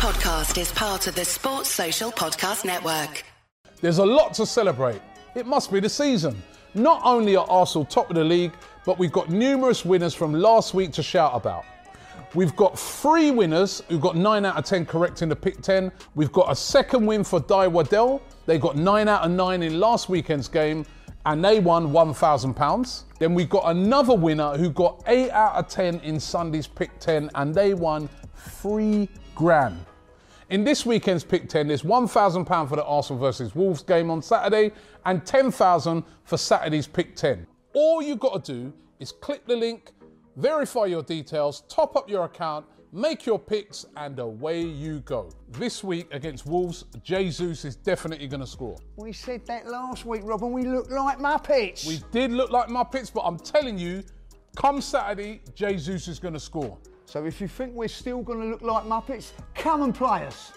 podcast is part of the Sports Social Podcast Network. There's a lot to celebrate. It must be the season. Not only are Arsenal top of the league, but we've got numerous winners from last week to shout about. We've got three winners who got 9 out of 10 correct in the pick 10. We've got a second win for Di Waddell. They got 9 out of 9 in last weekend's game and they won £1,000. Then we've got another winner who got 8 out of 10 in Sunday's pick 10 and they won 3 grand. In this weekend's pick 10, there's £1,000 for the Arsenal versus Wolves game on Saturday and 10000 for Saturday's pick 10. All you've got to do is click the link, verify your details, top up your account, make your picks, and away you go. This week against Wolves, Jesus is definitely going to score. We said that last week, Rob, and we looked like Muppets. We did look like Muppets, but I'm telling you, come Saturday, Jesus is going to score. So if you think we're still going to look like Muppets, come and play us.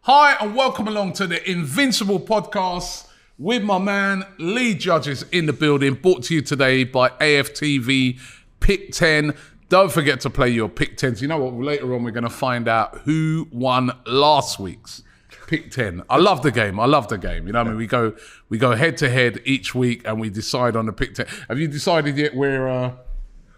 Hi, and welcome along to the Invincible podcast with my man Lee Judges in the building, brought to you today by AFTV Pick 10. Don't forget to play your Pick 10s. You know what? Later on, we're going to find out who won last week's Pick 10. I love the game. I love the game. You know, what I mean, we go we go head to head each week, and we decide on the Pick 10. Have you decided yet where uh,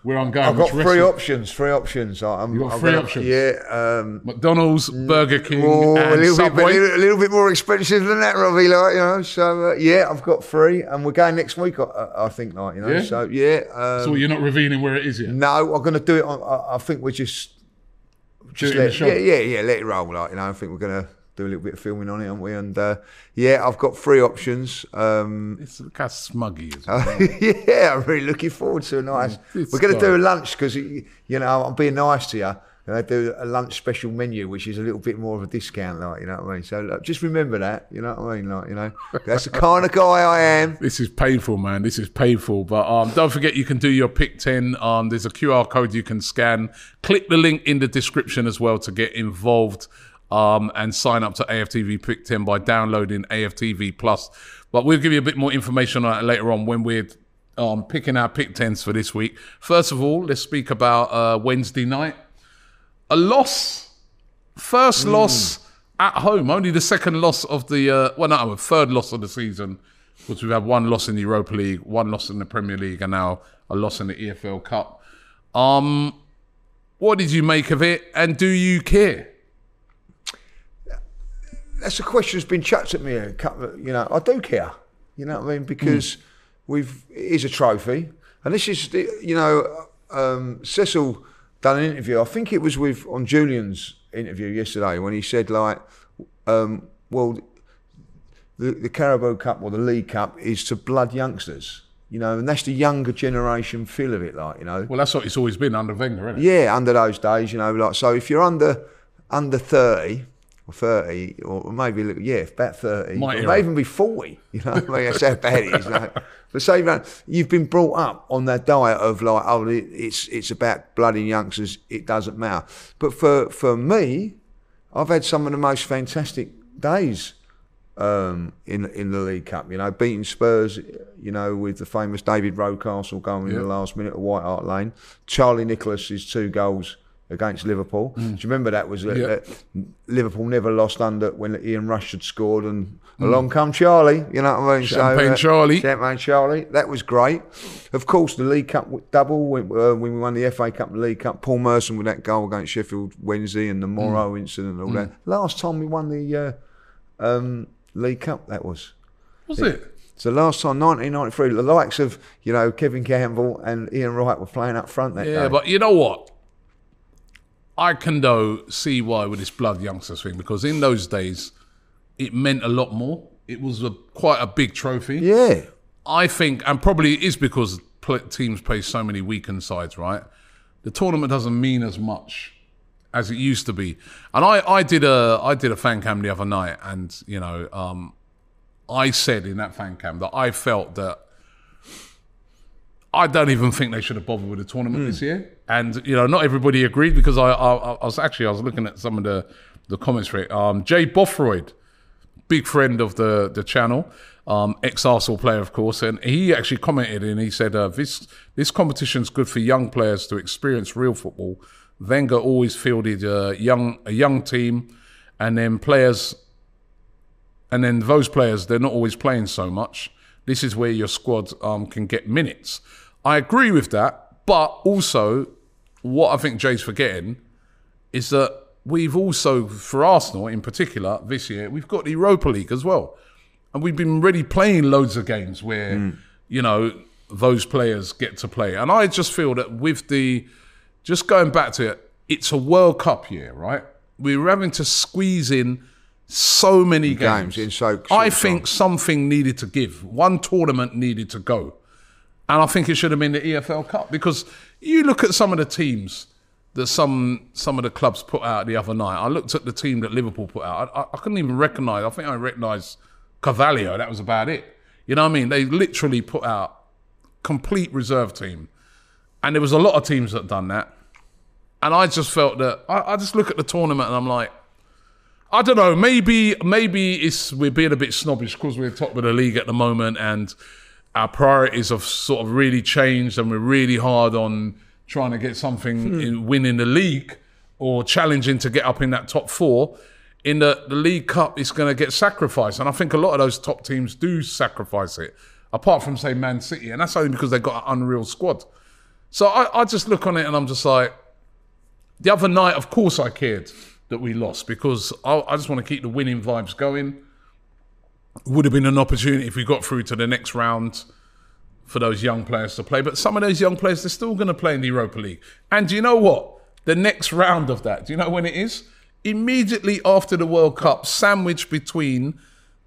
where I'm going? I've got three restaurant? options. Three options. I'm, You got I'm three gonna- options? Yeah. Um, McDonald's, Burger King, oh, and a little bit, Subway. a little, a little bit more expensive than that, Robbie. Like you know. So uh, yeah, I've got three, and we're going next week. I, I think, like you know. Yeah? So yeah. Um, so you're not revealing where it is yet. no, I'm going to do it. On, I, I think we're just. Just let, show. yeah, yeah, yeah. Let it roll. Like you know. I think we're going to do a little bit of filming on it, aren't we? And uh, yeah, I've got three options. Um, It's look how smug he is. yeah, I'm really looking forward to a nice. It's We're going to do a lunch because you know I'm being nice to you. And I do a lunch special menu, which is a little bit more of a discount, like you know what I mean. So just remember that, you know what I mean, like you know, that's the kind of guy I am. This is painful, man. This is painful. But um, don't forget, you can do your pick 10. Um, there's a QR code you can scan. Click the link in the description as well to get involved um, and sign up to AFTV Pick 10 by downloading AFTV Plus. But we'll give you a bit more information on that later on when we're um, picking our pick 10s for this week. First of all, let's speak about uh, Wednesday night. A loss, first loss at home, only the second loss of the, uh, well, no, a third loss of the season because we've had one loss in the Europa League, one loss in the Premier League, and now a loss in the EFL Cup. Um, what did you make of it, and do you care? That's a question that's been chucked at me. A couple of, you know, I do care. You know what I mean? Because we've it is a trophy, and this is the- you know, um, Cecil done an interview. I think it was with on Julian's interview yesterday when he said like, um, well, the, the Carabao Cup or the League Cup is to blood youngsters. You know, and that's the younger generation feel of it, like you know. Well, that's what it's always been under Wenger, isn't it? Yeah, under those days, you know, like so if you're under under thirty or thirty or maybe a little- yeah, about thirty, My or may even be forty. You know, I mean, that's how bad it is. Like. But say that you've been brought up on that diet of like, oh, it's it's about bloody youngsters. It doesn't matter. But for for me, I've had some of the most fantastic days um, in in the League Cup. You know, beating Spurs. You know, with the famous David Rocastle going in the last minute of White Hart Lane. Charlie Nicholas's two goals against Liverpool. Do you remember that was uh, Yeah. Liverpool never lost under when Ian Rush had scored and along come Charlie. You know what I mean? Champagne uh, Charlie. Champagne Charlie. That was great. Of course, the League Cup double when, uh, when we won the FA Cup and League Cup. Paul Merson with that goal against Sheffield Wednesday and the Morrow incident and all that. Last time we won the uh, um, League Cup, that was. Was it? So last time, 1993, the likes of you know Kevin Campbell and Ian Wright were playing up front that Yeah, day. but you know what? I can though see why with this blood youngsters thing because in those days it meant a lot more. It was a quite a big trophy. yeah, I think, and probably it is because teams play so many weekend sides, right? The tournament doesn't mean as much as it used to be. And I, I did a I did a fan cam the other night, and you know, um, I said in that fan cam that I felt that I don't even think they should have bothered with the tournament this year. And you know, not everybody agreed because I, I, I was actually I was looking at some of the the comments for it. Um, Jay Bothroyd big friend of the the channel, um, ex Arsenal player, of course, and he actually commented and he said, uh, "This this competition's good for young players to experience real football." Wenger always fielded a young a young team, and then players, and then those players they're not always playing so much. This is where your squad um, can get minutes. I agree with that, but also what I think Jay's forgetting is that we've also, for Arsenal in particular, this year, we've got the Europa League as well. And we've been really playing loads of games where, you know, those players get to play. And I just feel that with the, just going back to it, it's a World Cup year, right? We're having to squeeze in so many games. Games in so I time. think something needed to give. One tournament needed to go. And I think it should have been the EFL Cup because you look at some of the teams that some some of the clubs put out the other night. I looked at the team that Liverpool put out. I, I couldn't even recognise. I think I recognised Carvalho. That was about it. You know what I mean? They literally put out complete reserve team, and there was a lot of teams that done that. And I just felt that I, I just look at the tournament and I'm like, I don't know. Maybe maybe it's we're being a bit snobbish because we're top of the league at the moment, and our priorities have sort of really changed, and we're really hard on trying to get something hmm. in winning the league or challenging to get up in that top four. In the, the League Cup, it's going to get sacrificed, and I think a lot of those top teams do sacrifice it. Apart from say Man City, and that's only because they've got an unreal squad. So I, I just look on it and I'm just like, the other night, of course, I cared that we lost because I, I just want to keep the winning vibes going. Would have been an opportunity if we got through to the next round for those young players to play. But some of those young players, they're still going to play in the Europa League. And do you know what? The next round of that, do you know when it is? Immediately after the World Cup, sandwiched between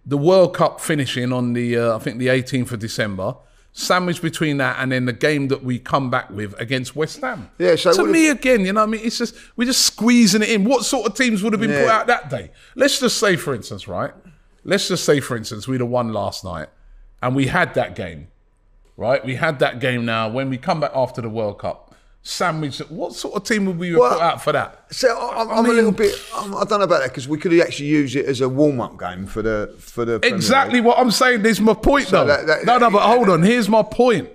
the World Cup finishing on the, uh, I think, the 18th of December, sandwiched between that and then the game that we come back with against West Ham. Yeah, so to me again, you know, what I mean, it's just we're just squeezing it in. What sort of teams would have been put out that day? Let's just say, for instance, right? Let's just say, for instance, we'd have won last night, and we had that game, right? We had that game. Now, when we come back after the World Cup, sandwich. What sort of team would we Well, put out for that? So I- I'm, I I'm a little bit. I'm, I don't know about that because we could actually use it as a warm-up game for the for the Exactly what I'm saying. There's my point, So though. that- that- no, no, but hold on. Here's my point.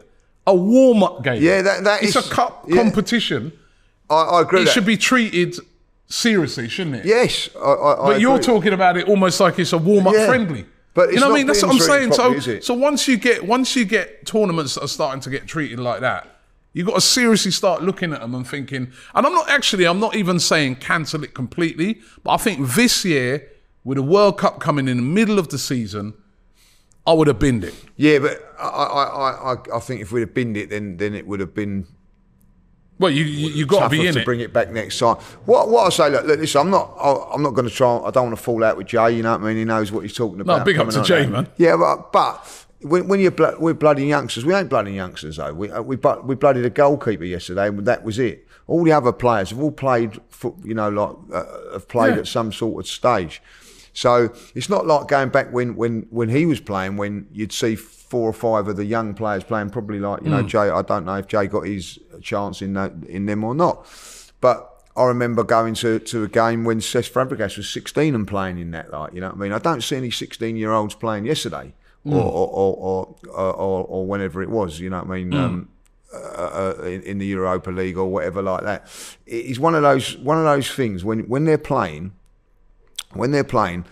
A warm-up game. Yeah, that- that it's is- a cup yeah. competition. I, I agree. It should be treated seriously, shouldn't it? Yes, I, I, I But you're agree. talking about it almost like it's a warm up Yeah. friendly. But you know what I mean? That's what I'm saying. properly, So, so once you get once you get tournaments that are starting to get treated like that, you got to seriously start looking at them and thinking. And I'm not actually, I'm not even saying cancel it completely, but I think this year with the World Cup coming in the middle of the season, I would have binned it. Yeah, but I, I, I, I- I think if we'd have binned it, then then it would have been Well, you you, you got to be in to it. bring it back next time. What what I say, look, look listen, I'm not I, I'm not going to try. I don't want to fall out with Jay. You know what I mean? He knows what he's talking about. big up to Jay, that. man. Yeah, but but. When, when you're blo- we're bloody youngsters, we ain't bloody youngsters though. We uh, we bu- we bloodied a goalkeeper yesterday, and that was it. All the other players have all played, foot, you know, like uh, have played Yeah. at some sort of stage. So it's not like going back when, when, when he was playing, when you'd see four or five of the young players playing. Probably like you know Jay. I don't know if Jay got his chance in that, in them or not, but I remember going to, to a game when Cesc Fabregas was 16 and playing in that. Like you know what I mean. I don't see any 16 year olds playing yesterday. Or, or, or, or, or, or whenever it was, you know what I mean. Um, uh, uh, in, in the Europa League or whatever like that. It's one of those one of those things when when they're playing, when they're playing,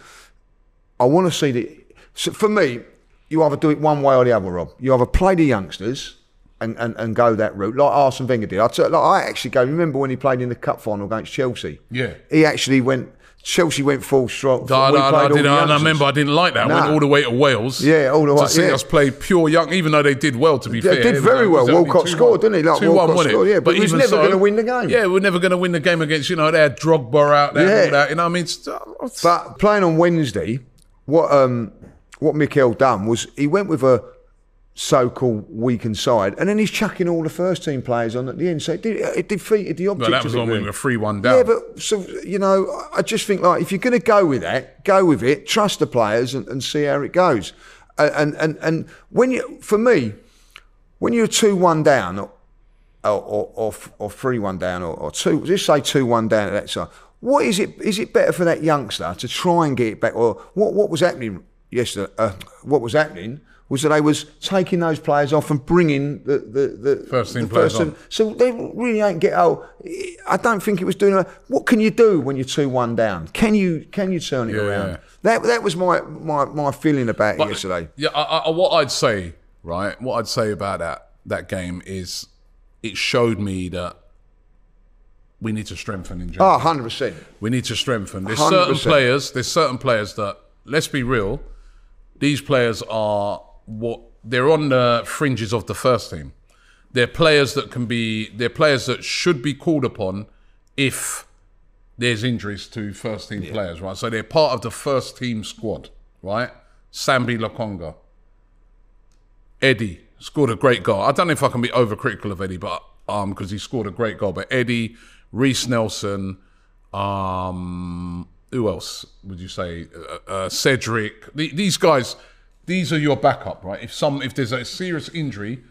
I want to see the. So for me, you either do it one way or the other, Rob. You either play the youngsters and, and, and go that route, like Arsene Wenger did. I, like, I actually go. Remember when he played in the cup final against Chelsea? Yeah. he actually went. Chelsea went full strong. I, we I, played I, did, I, remember I didn't like that. I went all the way to Wales. Yeah, all the way- To see yeah. us play pure young, even though they did well, to be They fair. They did very well. Walcott 2-1. scored, didn't he? Like, 2-1, Walcott wasn't it? scored, yeah, but he was never gonna win the game. Yeah, we're never going to win the game against, you know, they had Drogba out there and Yeah. all that. You know what I mean? Uh, But playing on Wednesday, what um what Mikel done was he went with a so-called weakened side, and then he's chucking all the first team players on at the end. So it, did, it defeated the object. That was when we were 3 1 down. Yeah, but so you know, I just think like if you're going to go with that, go with it. Trust the players and, and see how it goes. And and and, when you, for me, when you're two one down or or or, or three one down or, or two, just say two one down at that side. What is it? Is it better for that youngster to try and get it back, or what? What was happening yesterday? Uh, what was happening was that they was taking those players off and bringing the the, the First team the players first on. So they really ain't get. out. I don't think it was doing. What can you do when you're two one down? Can you can you turn it Yeah, around? yeah. That that was my my, my feeling about it yesterday. Yeah, I, I, what I'd say, right? What I'd say about that that game is, it showed me that we need to strengthen in general. Ah, oh, 100 percent. We need to strengthen. There's certain 100%. players. There's certain players that let's be real. These players are what they're on the fringes of the first team. They're players that can be. They're players that should be called upon if there's injuries to first team players, right? So they're part of the first team squad, right? Sambi Lokonga, Eddie scored a great goal. I don't know if I can be overcritical of Eddie, but um, because he scored a great goal. But Eddie, Reiss Nelson, um, who else would you say? Uh, uh, Cedric. The, these guys, these are your backup, right? If some, if there's a serious injury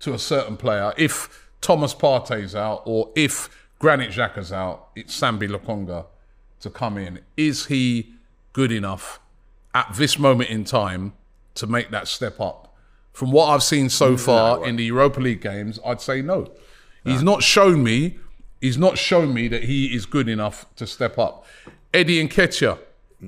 to a certain player, if Thomas Partey's out or if Granit Xhaka's out, it's Sambi Lokonga to come in. Is he good enough at this moment in time to make that step up? From what I've seen so far in the Europa League games, I'd say no. He's not shown me. He's not shown me that he is good enough to step up. Eddie and Nketiah,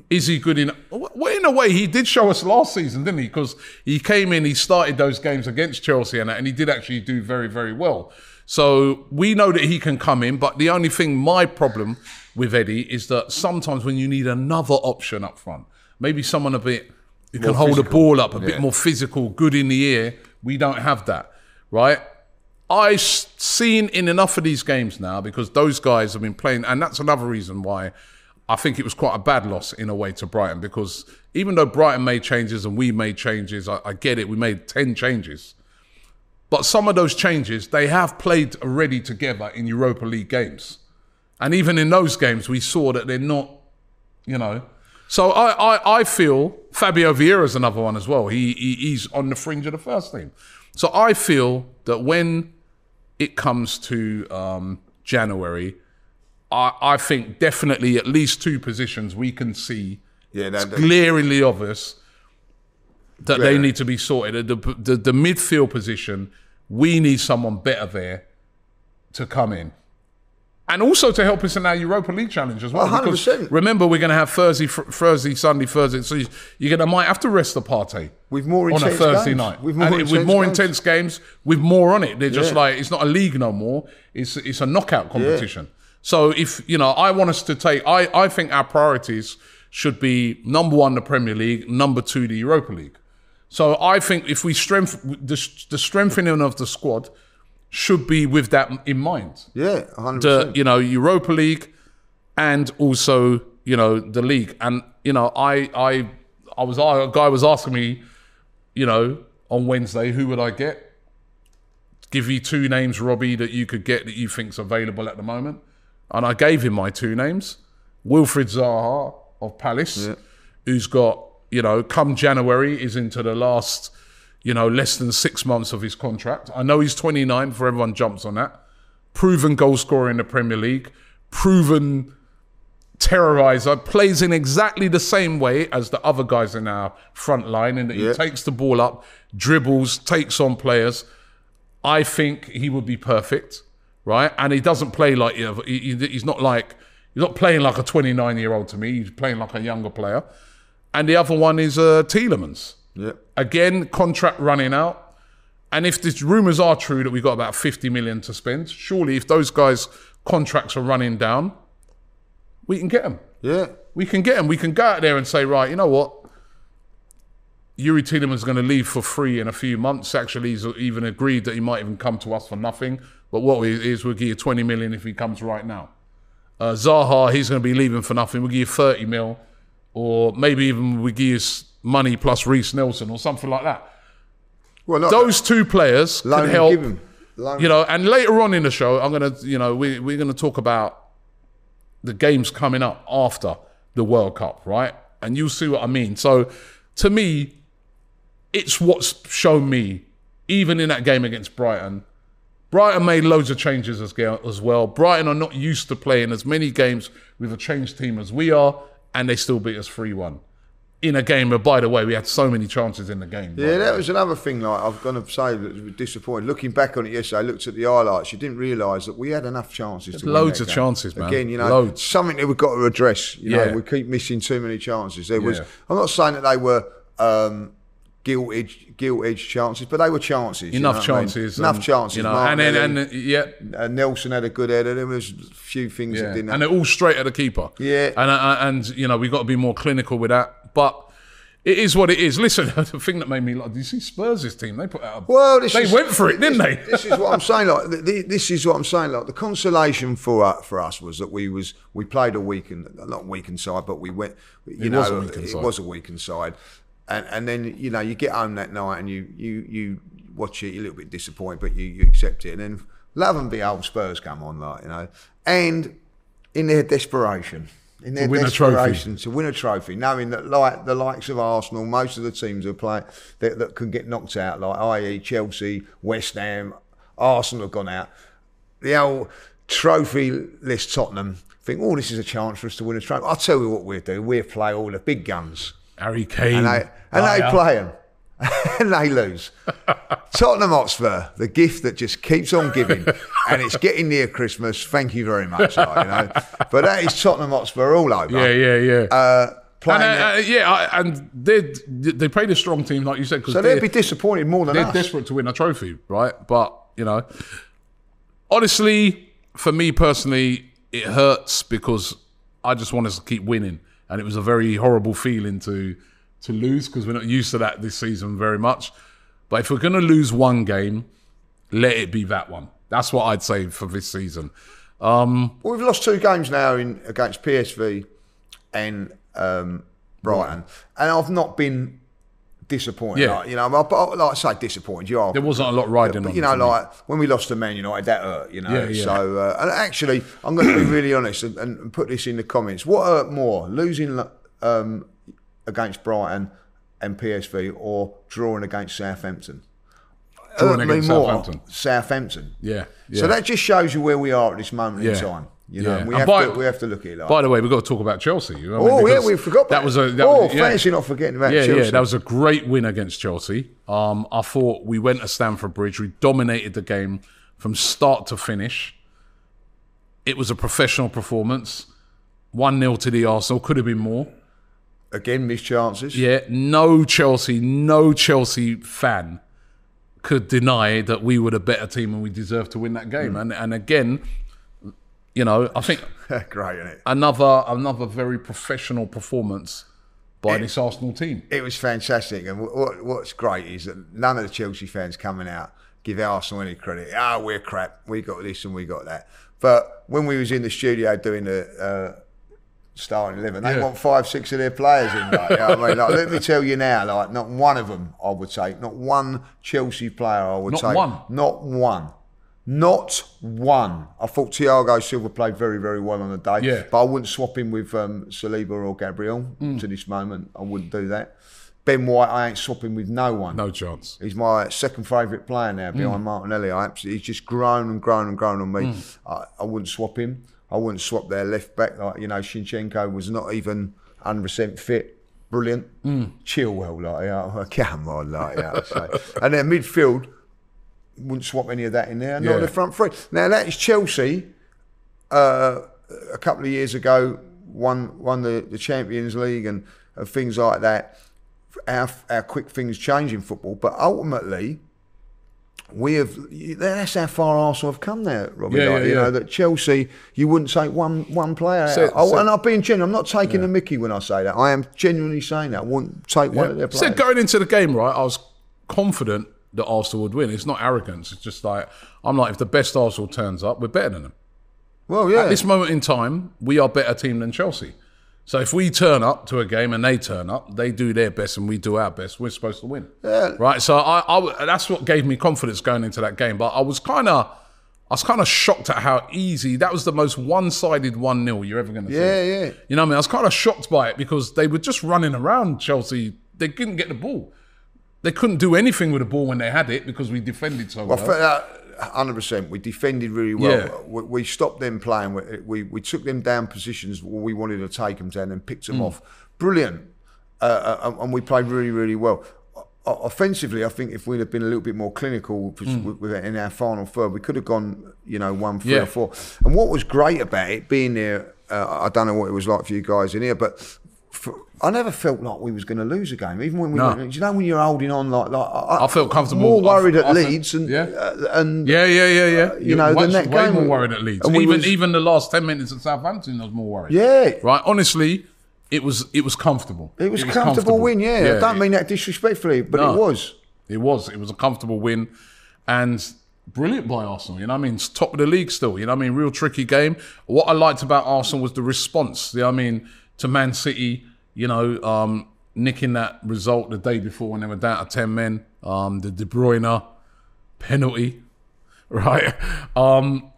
is he good enough? Well, in a way, he did show us last season, didn't he? Because he came in, he started those games against Chelsea, and, that, and he did actually do very, very well. So we know that he can come in, but the only thing, my problem with Eddie is that sometimes when you need another option up front, maybe someone a bit who can hold the ball up, a bit more physical, good in the air, we don't have that, right? I've seen in enough of these games now because those guys have been playing, and that's another reason why I think it was quite a bad loss in a way to Brighton because even though Brighton made changes and we made changes, I, I get it, we made 10 changes. But some of those changes, they have played already together in Europa League games. And even in those games, we saw that they're not, you know. So I, I, I feel Fabio Vieira is another one as well. He, he he's on the fringe of the first team. So I feel that when it comes to um, January, I, I think definitely at least two positions we can see Yeah, it's that, that, glaringly obvious that they need to be sorted. The, the, the midfield position, we need someone better there to come in. And also to help us in our Europa League challenge as well. Oh, 100%. remember, we're going to have Thursday, fr- Thursday, Sunday, Thursday. So you- you're going to might have to rest the Partey With more on a intense Thursday games. night. With more intense with more games. intense games, with more on it. They're just Yeah. like it's not a league no more. It's it's a knockout competition. So if you know, I want us to take. I I think our priorities should be number one, the Premier League. Number two, the Europa League. So I think if we strengthen the, the strengthening of the squad should be with that in mind. yeah, 100. The percent you know Europa League and also you know the league. And you know I I I was a guy was asking me, you know, on Wednesday who would I get? Give you two names, Robbie, that you could get that you think's available at the moment, and I gave him my two names: Wilfried Zaha of Palace, who's got you know come January is into the last you know less than six months of his contract. I know he's 29 before everyone jumps on that. Proven goal scorer in the Premier League, proven terrorizer, plays in exactly the same way as the other guys in our front line, in that he takes the ball up, dribbles, takes on players. I think he would be perfect, right? And he doesn't play like you know, he, he- he's not like he's not playing like a 29 year old to me. He's playing like a younger player. And the other one is uh, Tielemans. Yeah. Again, contract running out. And if these rumours are true that we've got about 50 million to spend, surely if those guys' contracts are running down, we can get them. Yeah. We can get them. We can go out there and say, right, you know what? Youri Tielemans is going to leave for free in a few months. Actually, he's even agreed that he might even come to us for nothing. But what we is we'll give you 20 million if he comes right now. Uh, Zaha, he's going to be leaving for nothing. We'll give you 30 mil, or maybe even we give you money plus Reiss Nelson or something like that. Well, Those two players can help. give him. Loan You know, and later on in the show, I'm gonna, you know, we we're gonna talk about the games coming up after the World Cup, right? And you'll see what I mean. So, to me, it's what's shown me, even in that game against Brighton, Brighton made loads of changes as, as well. Brighton are not used to playing as many games with a changed team as we are, and they still beat us 3 1. In a game where, by the way, we had so many chances in the game. Yeah, that way. was another thing. Like I'm going to say, that was disappointed. Looking back on it yesterday, I looked at the highlights. You didn't realise that we had enough chances. to win loads of game. chances, man. Again, you know, Loads. something that we've got to address. You know, Yeah. we keep missing too many chances. There was. I'm not saying that they were. Um, Gilt edged, chances, but they were chances. you know Enough I mean? chances. enough and, chances. You know, and then, and, yeah, uh, Nelson had a good header. There was a few things Yeah, that didn't. and they're all straight at the keeper. Yeah. and uh, and you know we got to be more clinical with that. But it is what it is. Listen, the thing that made me like, do you see Spurs' team? They put out. A, Well, they is, went for it, didn't this, they? This is what I'm saying. Like th- th- this is what I'm saying. Like the consolation for uh, for us was that we was we played a weakened, not weakened side, but we went. You It know, was it side. was a weakened side, and and then you know you get home that night and you you you watch it. You're a little bit disappointed, but you you accept it, and then love and be old Spurs come on, like you know, and in their desperation. In their win a trophy. desperation to win a trophy, knowing that like the likes of Arsenal, most of the teams who play that, that can get knocked out, like i.e. Chelsea, West Ham, Arsenal have gone out. The old trophy list Tottenham think, oh, this is a chance for us to win a trophy. I'll tell you what we'll do. We'll play all the big guns. Harry Kane. And they, and they play them. and they lose. Tottenham Hotspur, the gift that just keeps on giving, and it's getting near Christmas. Thank you very much, like, you know. But that is Tottenham Hotspur all over. Yeah, yeah, yeah. Uh, playing and, uh, uh, yeah, I- and they they played a strong team, like you said, so they'd be disappointed more than they're us. desperate to win a trophy, right? But you know, honestly, for me personally, it hurts because I just want us to keep winning, and it was a very horrible feeling to to lose because we're not used to that this season very much. But if we're going to lose one game, let it be that one. That's what I'd say for this season. Um, Well, we've lost two games now in against PSV and um, Brighton, and I've not been disappointed. Yeah. Like, you know, I, like I say, disappointed. You are. there wasn't a lot riding But on. you know, for me. like when we lost to Man United, that hurt. You know, Yeah, yeah. so uh, and actually, I'm going to be really honest and, and put this in the comments. What hurt more, losing um, against Brighton and PSV, or drawing against Southampton? Drawing Hurt me against more, Southampton. Southampton. yeah, yeah. So that just shows you where we are at this moment in time. You know, Yeah. we, have by- to, we have to look at it like. By the way, we've got to talk about Chelsea. you know what I mean? oh yeah, we forgot that was a that oh, was, yeah. fancy not forgetting about yeah, Chelsea. yeah, that was a great win against Chelsea. Um, I thought we went to Stamford Bridge, we dominated the game from start to finish. It was a professional performance. One 0 to the Arsenal could have been more. again missed chances. Yeah, no Chelsea, no Chelsea fan could deny that we were the better team and we deserved to win that game. And and again, you know, I think great, isn't it? another another very professional performance by this Arsenal team. It was fantastic, and what, what, what's great is that none of the Chelsea fans coming out give Arsenal any credit. Ah, we're crap. We got this and we got that. But when we was in the studio doing the uh, starting eleven, they Yeah. want five, six of their players in. Like, you know I mean, like, let me tell you now, like not one of them I would take. Not one Chelsea player I would Not take. one? Not one. Not one. I thought Thiago Silva played very, very well on the day. Yeah. But I wouldn't swap him with um, Saliba or Gabriel Mm. to this moment. I wouldn't do that. Ben White, I ain't swapping with no one. No chance. He's my second favourite player now behind Martinelli. I absolutely, he's just grown and grown and grown on me. I, I wouldn't swap him. I wouldn't swap their left back. Like you know, Zinchenko was not even 100% fit. Brilliant. Chilwell, like yeah, come on, like yeah. And then midfield, wouldn't swap any of that in there. Not Yeah. the front three. Now that is Chelsea. Uh, a couple of years ago, won won the, the Champions League and, and things like that. Our how quick things change in football, but ultimately, we have. That's how far Arsenal have come there, Robbie. Yeah, like, yeah, you know that Chelsea, you wouldn't take one one player So- out. Oh, so- and I'm being genuine. I'm not taking the Mickey when I say that. I am genuinely saying that. I wouldn't take one of their So players. going into the game, right, I was confident that Arsenal would win. It's not arrogance. It's just like I'm like, if the best Arsenal turns up, we're better than them. well, yeah. At this moment in time, we are better team than Chelsea. So if we turn up to a game and they turn up, they do their best and we do our best. We're supposed to win, yeah. right? So I, I, that's what gave me confidence going into that game. But I was kind of, I was kind of shocked at how easy that was. The most one-sided one 0 you're ever going to see. Yeah, yeah. You know what I mean? I was kind of shocked by it because they were just running around Chelsea. They couldn't get the ball. They couldn't do anything with the ball when they had it because we defended so well. Felt that hundred percent. We defended really well. Yeah. We, we stopped them playing. We, we we took them down positions where we wanted to take them down and picked them Mm. off. Brilliant, uh, uh, and we played really really well. O- Offensively, I think if we'd have been a little bit more clinical Mm. with, with, in our final third, we could have gone, you know, one, three, Yeah. or four. And what was great about it being there, uh, I don't know what it was like for you guys in here, but for, I never felt like we was going to lose a game, even when we. No. Went, you know when you're holding on like like I, I felt comfortable. More worried I- at I Leeds and yeah. uh, and Yeah, yeah, yeah, yeah. you know, the net way game- more worried at Leeds. and Even was- even the last ten minutes at Southampton, I was more worried. Yeah. right. Honestly, it was it was comfortable. it was a comfortable, win. Yeah, I don't mean that disrespectfully, but No. it was. It was. It was a comfortable win, and brilliant by Arsenal. You know, what I mean, it's top of the league still. You know, what I mean, real tricky game. What I liked about Arsenal was the response. You know, what I mean, to Man City. You know, um, nicking that result the day before when they were down to ten men. Um, the De Bruyne penalty, right? Um,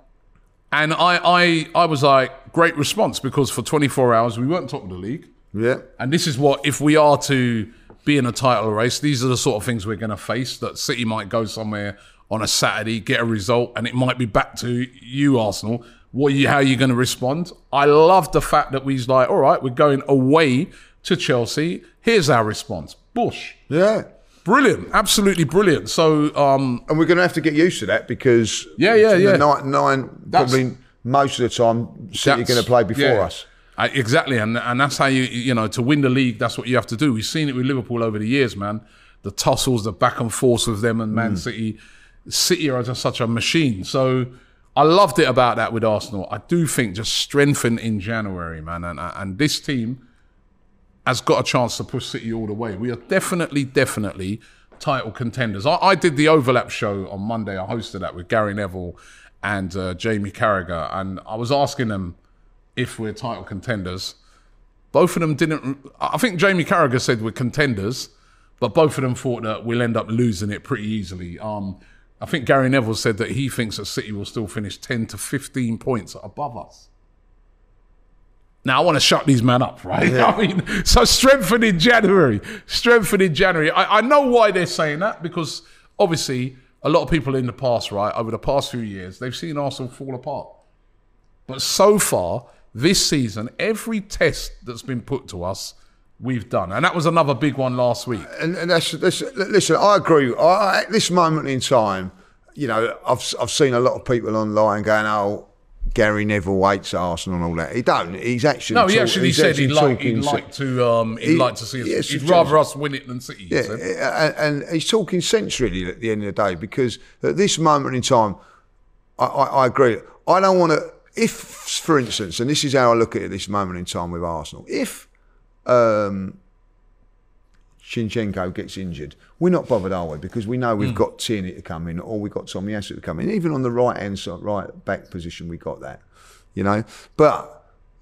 and I, I, I was like, great response because for 24 hours we weren't top of the league. Yeah. And this is what, if we are to be in a title race, these are the sort of things we're going to face. That City might go somewhere on a Saturday, get a result, and it might be back to you, Arsenal. What you, how are you going to respond? I love the fact that we's like, all right, we're going away to Chelsea. Here's our response. Bush. Yeah. Brilliant. Absolutely brilliant. So, um, And we're going to have to get used to that because Yeah, yeah, the yeah. Nine, nine That's- probably most of the time City are going to play before yeah. us. Uh, exactly, and and that's how you you know to win the league. That's what you have to do. We've seen it with Liverpool over the years, man. The tussles, the back and forth with them and Mm. Man City. City are just such a machine. So I loved it about that with Arsenal. I do think just strengthen in January, man, and and this team has got a chance to push City all the way. We are definitely, definitely title contenders. I, I did the overlap show on Monday. I hosted that with Gary Neville and uh, Jamie Carragher, and I was asking them if we're title contenders. Both of them didn't. I think Jamie Carragher said we're contenders, but both of them thought that we'll end up losing it pretty easily. Um, I think Gary Neville said that he thinks that City will still finish 10 to 15 points above us. Now I want to shut these men up, right? I mean, so strengthen in January, strengthen in January. I, I know why they're saying that because obviously a lot of people in the past, right, over the past few years, they've seen Arsenal fall apart. But so far this season, every test that's been put to us, we've done, and that was another big one last week. And, and that's, that's listen. I agree. I, at this moment in time, you know, I've I've seen a lot of people online going, "Oh, Gary Neville hates Arsenal and all that." He don't. He's actually No, he actually said he'd like he'd like to um he'd He- like to see us. yes, he'd rather us win it than City. Yeah, and, and he's talking sense really at the end of the day because at this moment in time, I, I, I agree. I don't want to. If, for instance, and this is how I look at it, this moment in time with Arsenal, if um, Zinchenko gets injured, we're not bothered, are we? Because we know we've Hmm. got Tierney to come in, or we've got Tomiyasu to come in. Even on the right hand side, right back position, we got that. You know, but.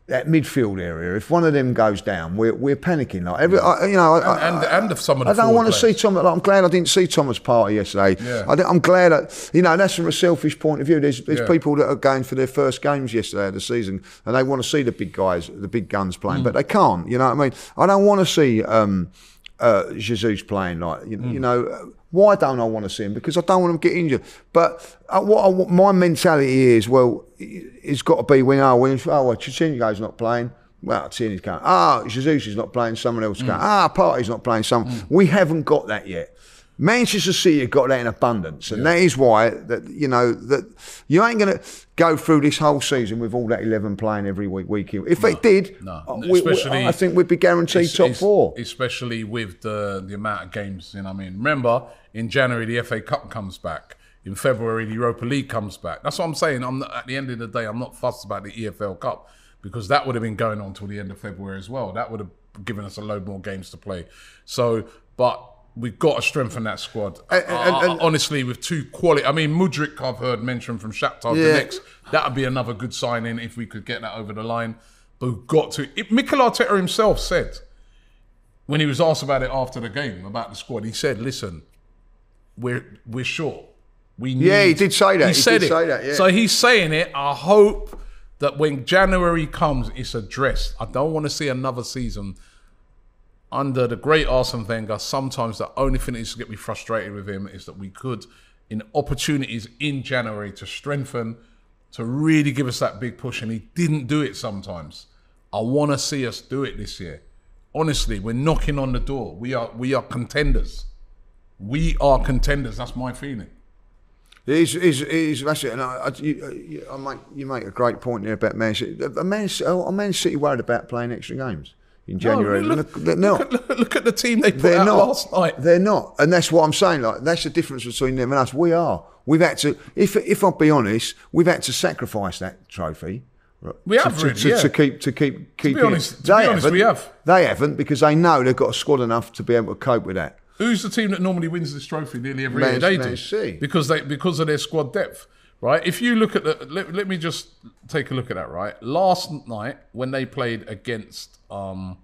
That midfield area, if one of them goes down, we're, we're panicking. Like every, I, you know, I- And- and- and of some of the I don't want to see. Thomas. I'm glad I didn't see Thomas Partey yesterday. Yeah. I, am glad that you know that's from a selfish point of view. There's, there's Yeah. people that are going for their first games yesterday of the season, and they want to see the big guys, the big guns playing, Mm. but they can't. You know what I mean? I don't want to see um, uh, Jesus playing like you, Mm. you know. Why don't I want to see him? Because I don't want him to get injured. But uh, what I, my mentality is, well, it's got to be when oh, when oh, well, Zinchenko's not playing. Well, Tierney's going. Ah, Jesus is not playing. Someone else going. Ah, Partey's not playing. Some. We haven't got that yet. Manchester City have got that in abundance, and that is why that you know that you ain't going to go through this whole season with all that eleven playing every week, week in. If it did, no. uh, we- Especially- I think we'd be guaranteed top four. Especially with the the amount of games, you know I mean? Remember, in January the FA Cup comes back. In February the Europa League comes back. That's what I'm saying. I'm not, at the end of the day, I'm not fussed about the EFL Cup because that would have been going on till the end of February as well. That would have given us a load more games to play. So, but we've got to strengthen that squad. And- and- uh, I- and- honestly, with two quality, I mean, Mudryk, I've heard mentioned from Shakhtar Yeah. Donetsk. That would be another good signing if we could get that over the line. But we've got to. It, Mikel Arteta himself said when he was asked about it after the game about the squad, he said, "Listen, we're we're short. We need, Yeah, he did say that. He, He said it. that, yeah. So he's saying it. I hope that when January comes, it's addressed. I don't want to see another season under the great Arsene Wenger. Sometimes the only thing that used to get me frustrated with him is that we could in opportunities in January to strengthen, to really give us that big push, and he didn't do it sometimes. I want to see us do it this year. Honestly, we're knocking on the door. We are we are contenders. We are contenders. That's my feeling. It is, it is, that's it. And I, I, you, I make, you make a great point there about Man City. A Man, a Man City worried about playing extra games in January. No, look, they're not. Look, at, look, at the team they put They're out not. last night. They're not, and that's what I'm saying. Like that's the difference between them and us. We are. We've had to. If if I'll be honest, we've had to sacrifice that trophy. We have to, really, to, yeah. to keep to keep keep. it. honest- to be they honest, haven't. we have. They haven't because they know they've got a squad enough to be able to cope with that. Who's the team that normally wins this trophy nearly every Man- year? They do because they because of their squad depth, right? If you look at the let, let me just take a look at that, right? Last night when they played against um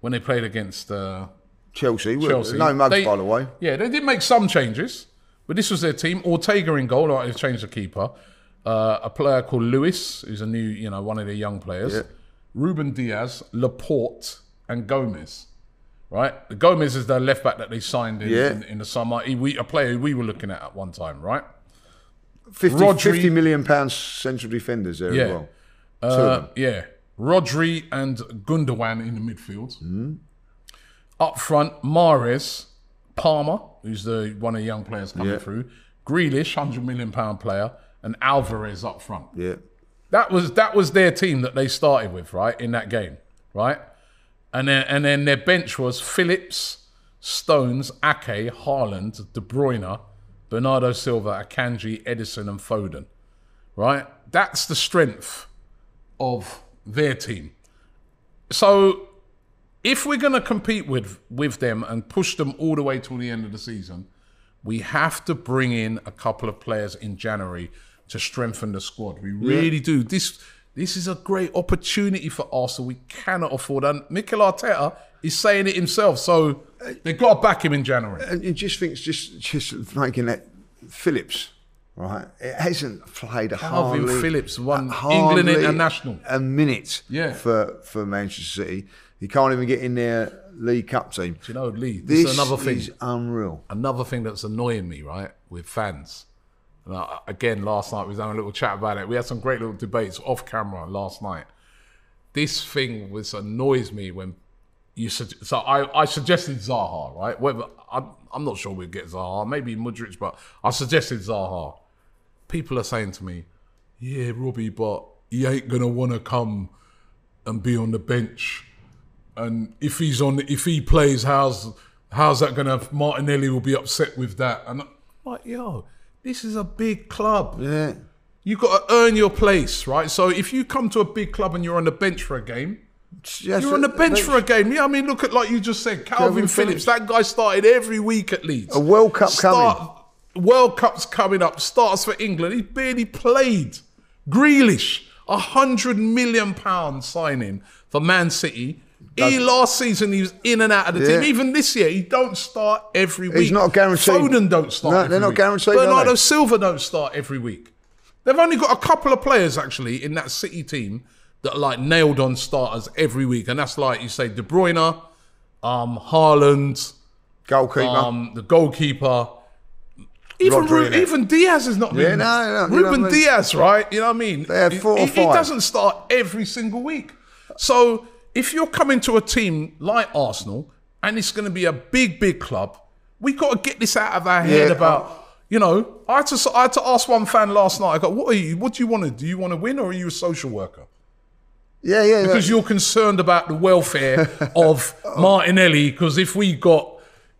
when they played against uh, Chelsea, Chelsea, no mugs they- by the way. Yeah, they did make some changes, but this was their team. Ortega in goal, right? They've changed the keeper. Uh, a player called Lewis, who's a new, you know, one of their young players. Yeah. Ruben Dias, Laporte, and Gomez. Right, The Gomez is the left back that they signed in, Yeah. in, in the summer. He, we, a player we were looking at at one time, right? 50, Rodri- 50 million pounds central defenders there Yeah. as well. Uh, yeah, Rodri and Gundogan in the midfield. Up front, Mahrez, Palmer, who's the one of the young players coming Yeah. through. Grealish, hundred million pound player, and Alvarez up front. Yeah. That was that was their team that they started with, right, in that game, right? And then and then their bench was Phillips, Stones, Ake, Haaland, De Bruyne, Bernardo Silva, Akanji, Ederson, and Foden. Right? That's the strength of their team. So if we're going to compete with with them and push them all the way till the end of the season, we have to bring in a couple of players in January to strengthen the squad. We really do. This this is a great opportunity for Arsenal. We cannot afford. And Mikel Arteta is saying it himself. So they've got to back him in January. And you just think it's just just making that Phillips, right? It hasn't played a Kalvin hardly, Phillips won England international. a minute Yeah. for for Manchester City. He can't even get in their League Cup team. Do you know, Lee? This, This is another thing. is unreal. another thing that's annoying me, right, with fans. And I, again, last night we was having a little chat about it. We had some great little debates off camera last night. This thing was annoys me when you sug- so I, I suggested Zaha, right? Whether I'm, I'm not sure we'd get Zaha, maybe Mudryk, but I suggested Zaha. People are saying to me, "Yeah, Robbie, but he ain't gonna want to come and be on the bench and if he's on, if he plays, how's how's that gonna? Martinelli will be upset with that. And I'm like, yo, this is a big club. Yeah. You got to earn your place, right? So if you come to a big club and you're on the bench for a game, Yes, you're on the uh, bench for a game. Yeah, I mean, look at like you just said, Kalvin, Kalvin Phillips. Phillips. That guy started every week at Leeds. A World Cup coming. World Cup's coming up. Starts for England. He barely played. Grealish, a hundred million pound signing for Man City. He last season he was in and out of the Yeah. team. Even this year, he don't start every week. He's not guaranteed. Foden don't start. No, every they're not week. guaranteed, Bernardo? Silva don't start every week. They've only got a couple of players actually in that City team that are like nailed on starters every week, and that's like you say De Bruyne, um, Haaland, goalkeeper. um, the goalkeeper. Even Ru- even Dias is not. Yeah, no, no, you know Ruben I mean? Dias, right? You know what I mean? They had He- four or he, he doesn't start every single week. So if you're coming to a team like Arsenal and it's going to be a big, big club, we got to get this out of our head Yeah, about. You know, I had to I had to ask one fan last night. I go, "What are you? What do you want to? Do you want to win, or are you a social worker?" Yeah, yeah. because you're concerned about the welfare of Martinelli. Because if we got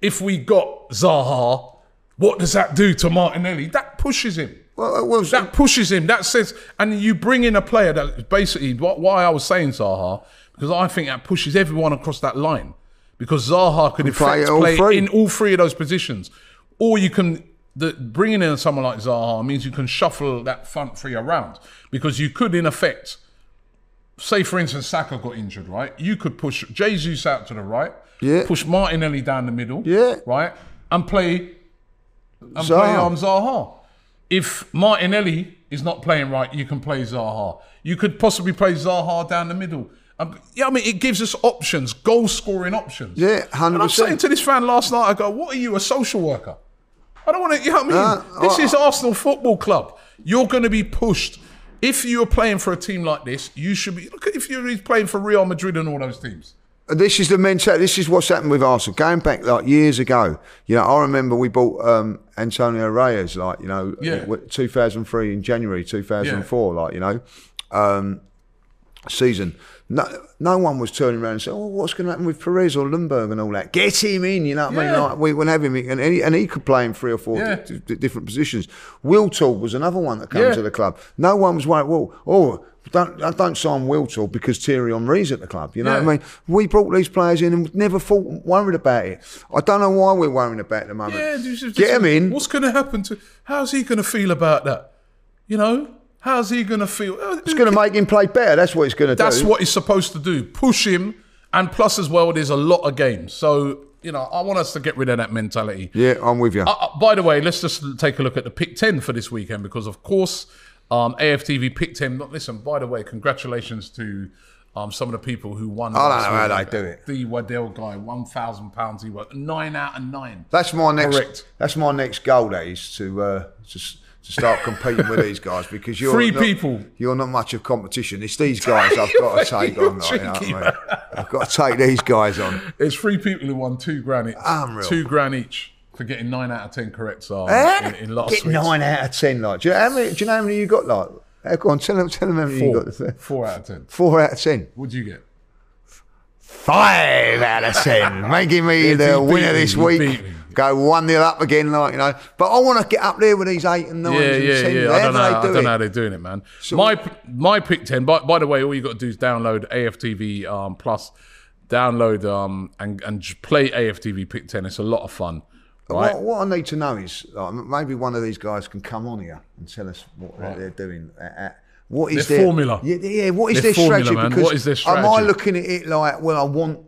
if we got Zaha, what does that do to Martinelli? That pushes him. well, uh, well, That pushes him. That says, and you bring in a player that basically what why I was saying Zaha because I think that pushes everyone across that line because Zaha could in play all play in all three of those positions, or you can. The, bringing in someone like Zaha means you can shuffle that front three around because you could, in effect, say for instance Saka got injured, right? You could push Jesus out to the right, Yeah. push Martinelli down the middle, Yeah. right, and play and Zaha. play um, Zaha. If Martinelli is not playing right, you can play Zaha. You could possibly play Zaha down the middle. Um, yeah, I mean, it gives us options, goal scoring options. Yeah, hundred And I'm 100%. saying to this fan last night, I go, "What are you, a social worker?" I don't want to. You know what I mean? Uh, this I- is Arsenal Football Club. You're going to be pushed. If you're playing for a team like this, you should be. Look at if you're playing for Real Madrid and all those teams. This is the mentality. This is what's happened with Arsenal. Going back like years ago, you know, I remember we bought um, Antonio Reyes, like you know, Yeah. 2003 in January 2004, like you know, um, season. No, no one was turning around and saying, "Oh, what's going to happen with Pires or Ljungberg and all that? Get him in." You know what I mean? Like we would have him, in, and he, and he could play in three or four Yeah. d- d- different positions. Wiltord was another one that came Yeah. to the club. No one was worried. Well, oh. Don't, I don't sign Wiltord because Thierry Henry's at the club. You know what I mean? We brought these players in and never thought worried about it. I don't know why we're worrying about it at the moment. Yeah, this is- Get him in. What's going to happen to? How's he going to feel about that? You know, how's he going to feel? It's going to make him play better. That's what it's going to do. That's what he's supposed to do. Push him, and plus as well, there's a lot of games. So you know, I want us to get rid of that mentality. Yeah, I'm with you. Uh, uh, by the way, let's just take a look at the pick 10 for this weekend because, of course, um, AFTV pick 10. Look, Listen, by the way, congratulations to um, some of the people who won. I don't know how they do it. The Waddell guy, £1,000 he won. Nine out of nine. that's my next. Correct. That's my next goal. That is to uh, s- to start competing with these guys because you're Three not, people. You're not much of competition. It's these guys I've got to take on. Like, you know I mean? I've got to take these guys on. It's three people who won two grand each. Unreal. Two grand each for getting nine out of 10 correct Eh? in, in last Get week's- nine out of ten. Like, do you know how many? Do you know how many you got? Like, go on, tell them, tell them how many Four. you got. Four out of 10. Four out of ten. What'd you get? Five out of ten, making me Yeah, the winner me, this you week. Go one nil up again, like you know. But I want to get up there with these eight and nine. Yeah, and yeah, yeah. I don't know. they I do don't it? know how they're doing it, man. my my pick ten. By, by the way, all you got to do is download AFTV um, Plus, download um, and and play AFTV pick ten. It's a lot of fun, right? What, what I need to know is like, maybe one of these guys can come on here and tell us what Right. they're doing. Uh, what is Their their formula. Yeah, yeah what is Their their, formula, strategy? man. Because What is their Am I looking at it like, well, I want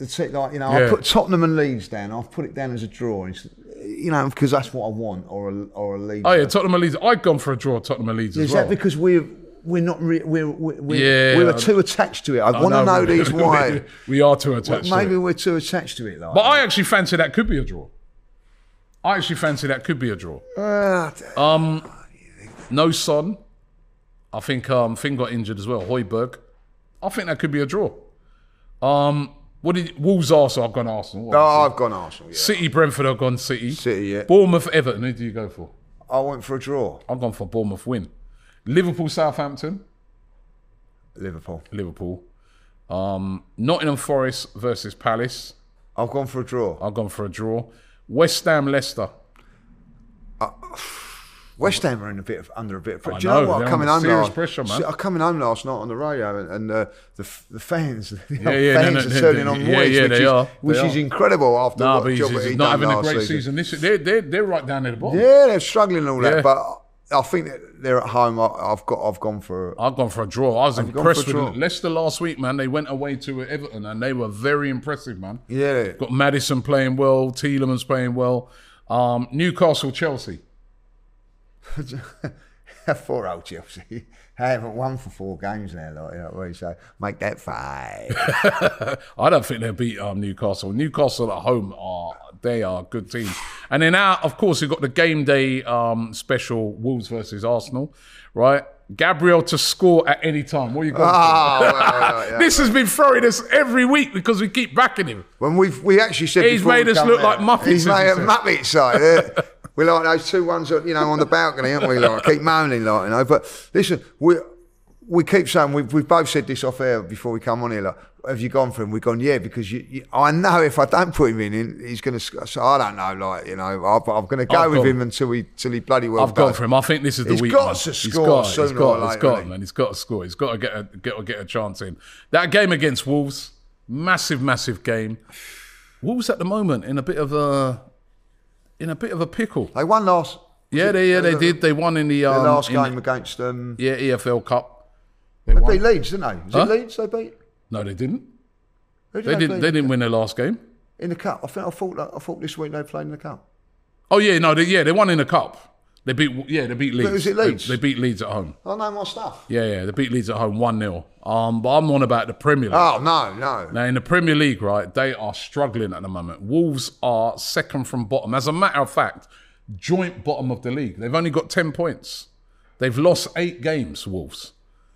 the t- like you know, Yeah. I put Tottenham and Leeds down. I've put it down as a draw. It's, you know, because that's what I want, or a or a lead. Oh yeah, Tottenham and Leeds. I've gone for a draw. Tottenham and Leeds Is as well. that because we're we're not re- we're we're, we're, Yeah, we're too attached to it? I, I want to know these why. we, are too attached. to Maybe it. we're too attached to it. Like, But I actually fancy that could be a draw. I actually fancy that could be a draw. Ah, No Son. I think um Finn got injured as well. Højbjerg. I think that could be a draw. Um, what did Wolves Arsenal? I've gone Arsenal. oh, obviously. I've gone Arsenal. Yeah. City Brentford. I've gone City. City, yeah. Bournemouth Everton. Who do you go for? I went for a draw. I've gone for Bournemouth win. Liverpool Southampton. Liverpool. Liverpool. Um, Nottingham Forest versus Palace. I've gone for a draw. I've gone for a draw. West Ham Leicester. West Ham are in a bit of, under a bit of pressure. Do you know know, what? coming home last. pressure, man. I'm coming home last night on the radio, and, and uh, the the fans, the Yeah, yeah, fans no, are no, turning no, on yeah, Moyes, yeah, which, they is, are, which is incredible after Nah, what he's, job he's he not having a great season. season. This, they're, they're, they're right down at the bottom. Yeah, they're struggling and all that, but I think that they're at home. I, I've got, I've gone for. I've gone for a draw. I was gone impressed with. Leicester last week, man. They went away to Everton and they were very impressive, man. Yeah, Got Maddison playing well, Tielemans playing well. Um, Newcastle, Chelsea. four old Chelsea. I haven't won for four games now, like you know what I mean? So make that five. I don't think they'll beat um, Newcastle. Newcastle at home are they are good team. And then now, of course, we've got the game day um, special: Wolves versus Arsenal. Right, Gabriel to score at any time. What are you going? oh, well, well, yeah. This has been throwing us every week because we keep backing him. When we've we actually said He's made us look out, like Muppets, He's made a. Muppet side. We're like those two ones, that, you know, on the balcony, aren't we? Like keep moaning, like you know. But listen, we we keep saying we've we've both said this off air before we come on here. Like, have you gone for him? We've gone, yeah, because you, you, I know if I don't put him in, he's going to. So I don't know, like you know, I, I'm going to go I've with gone- him until he till he bloody well. I've gone for him. I think this is the He's week. got to He's score got, he's got, or he's later, got, man. He's got to score. He's got to get a got to get a chance in. That game against Wolves, massive, massive game. Wolves at the moment in a bit of a in a bit of a pickle. They won last. Yeah, they yeah they the- did. They won in the um, last in game the- against um, yeah EFL Cup. They they beat Leeds, didn't they? Was Huh? it Leeds they beat? No, they didn't. Did They didn't. They didn't win their last game. in the cup. I think I thought I thought this week they played in the cup. Oh yeah, no, they, yeah, they won in the cup. They beat yeah, they beat Leeds. it Leeds? They, they beat Leeds at home. I know my stuff. Yeah, yeah, they beat Leeds at home one 0 Um, but I'm on about the Premier League. Oh no, no. Now in the Premier League, right, they are struggling at the moment. Wolves are second from bottom. As a matter of fact, joint bottom of the league. They've only got ten points. They've lost eight games. Wolves.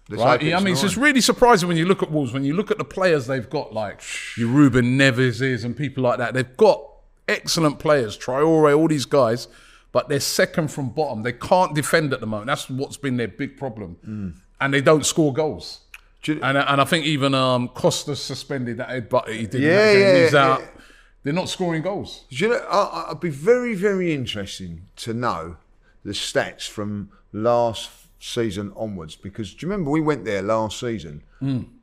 Let's Right, I mean, it's just really surprising when you look at Wolves. When you look at the players they've got, like your Ruben Neves is and people like that. They've got excellent players, Traore, all these guys, but they're second from bottom. They can't defend at the moment. That's what's been their big problem, and they don't score goals. Do you- And, and I think even um, Costa suspended that head, but he did. Yeah, yeah, He's yeah. out. They're not scoring goals. Do you know, I, I'd be very, very interesting to know the stats from last season onwards because do you remember we went there last season?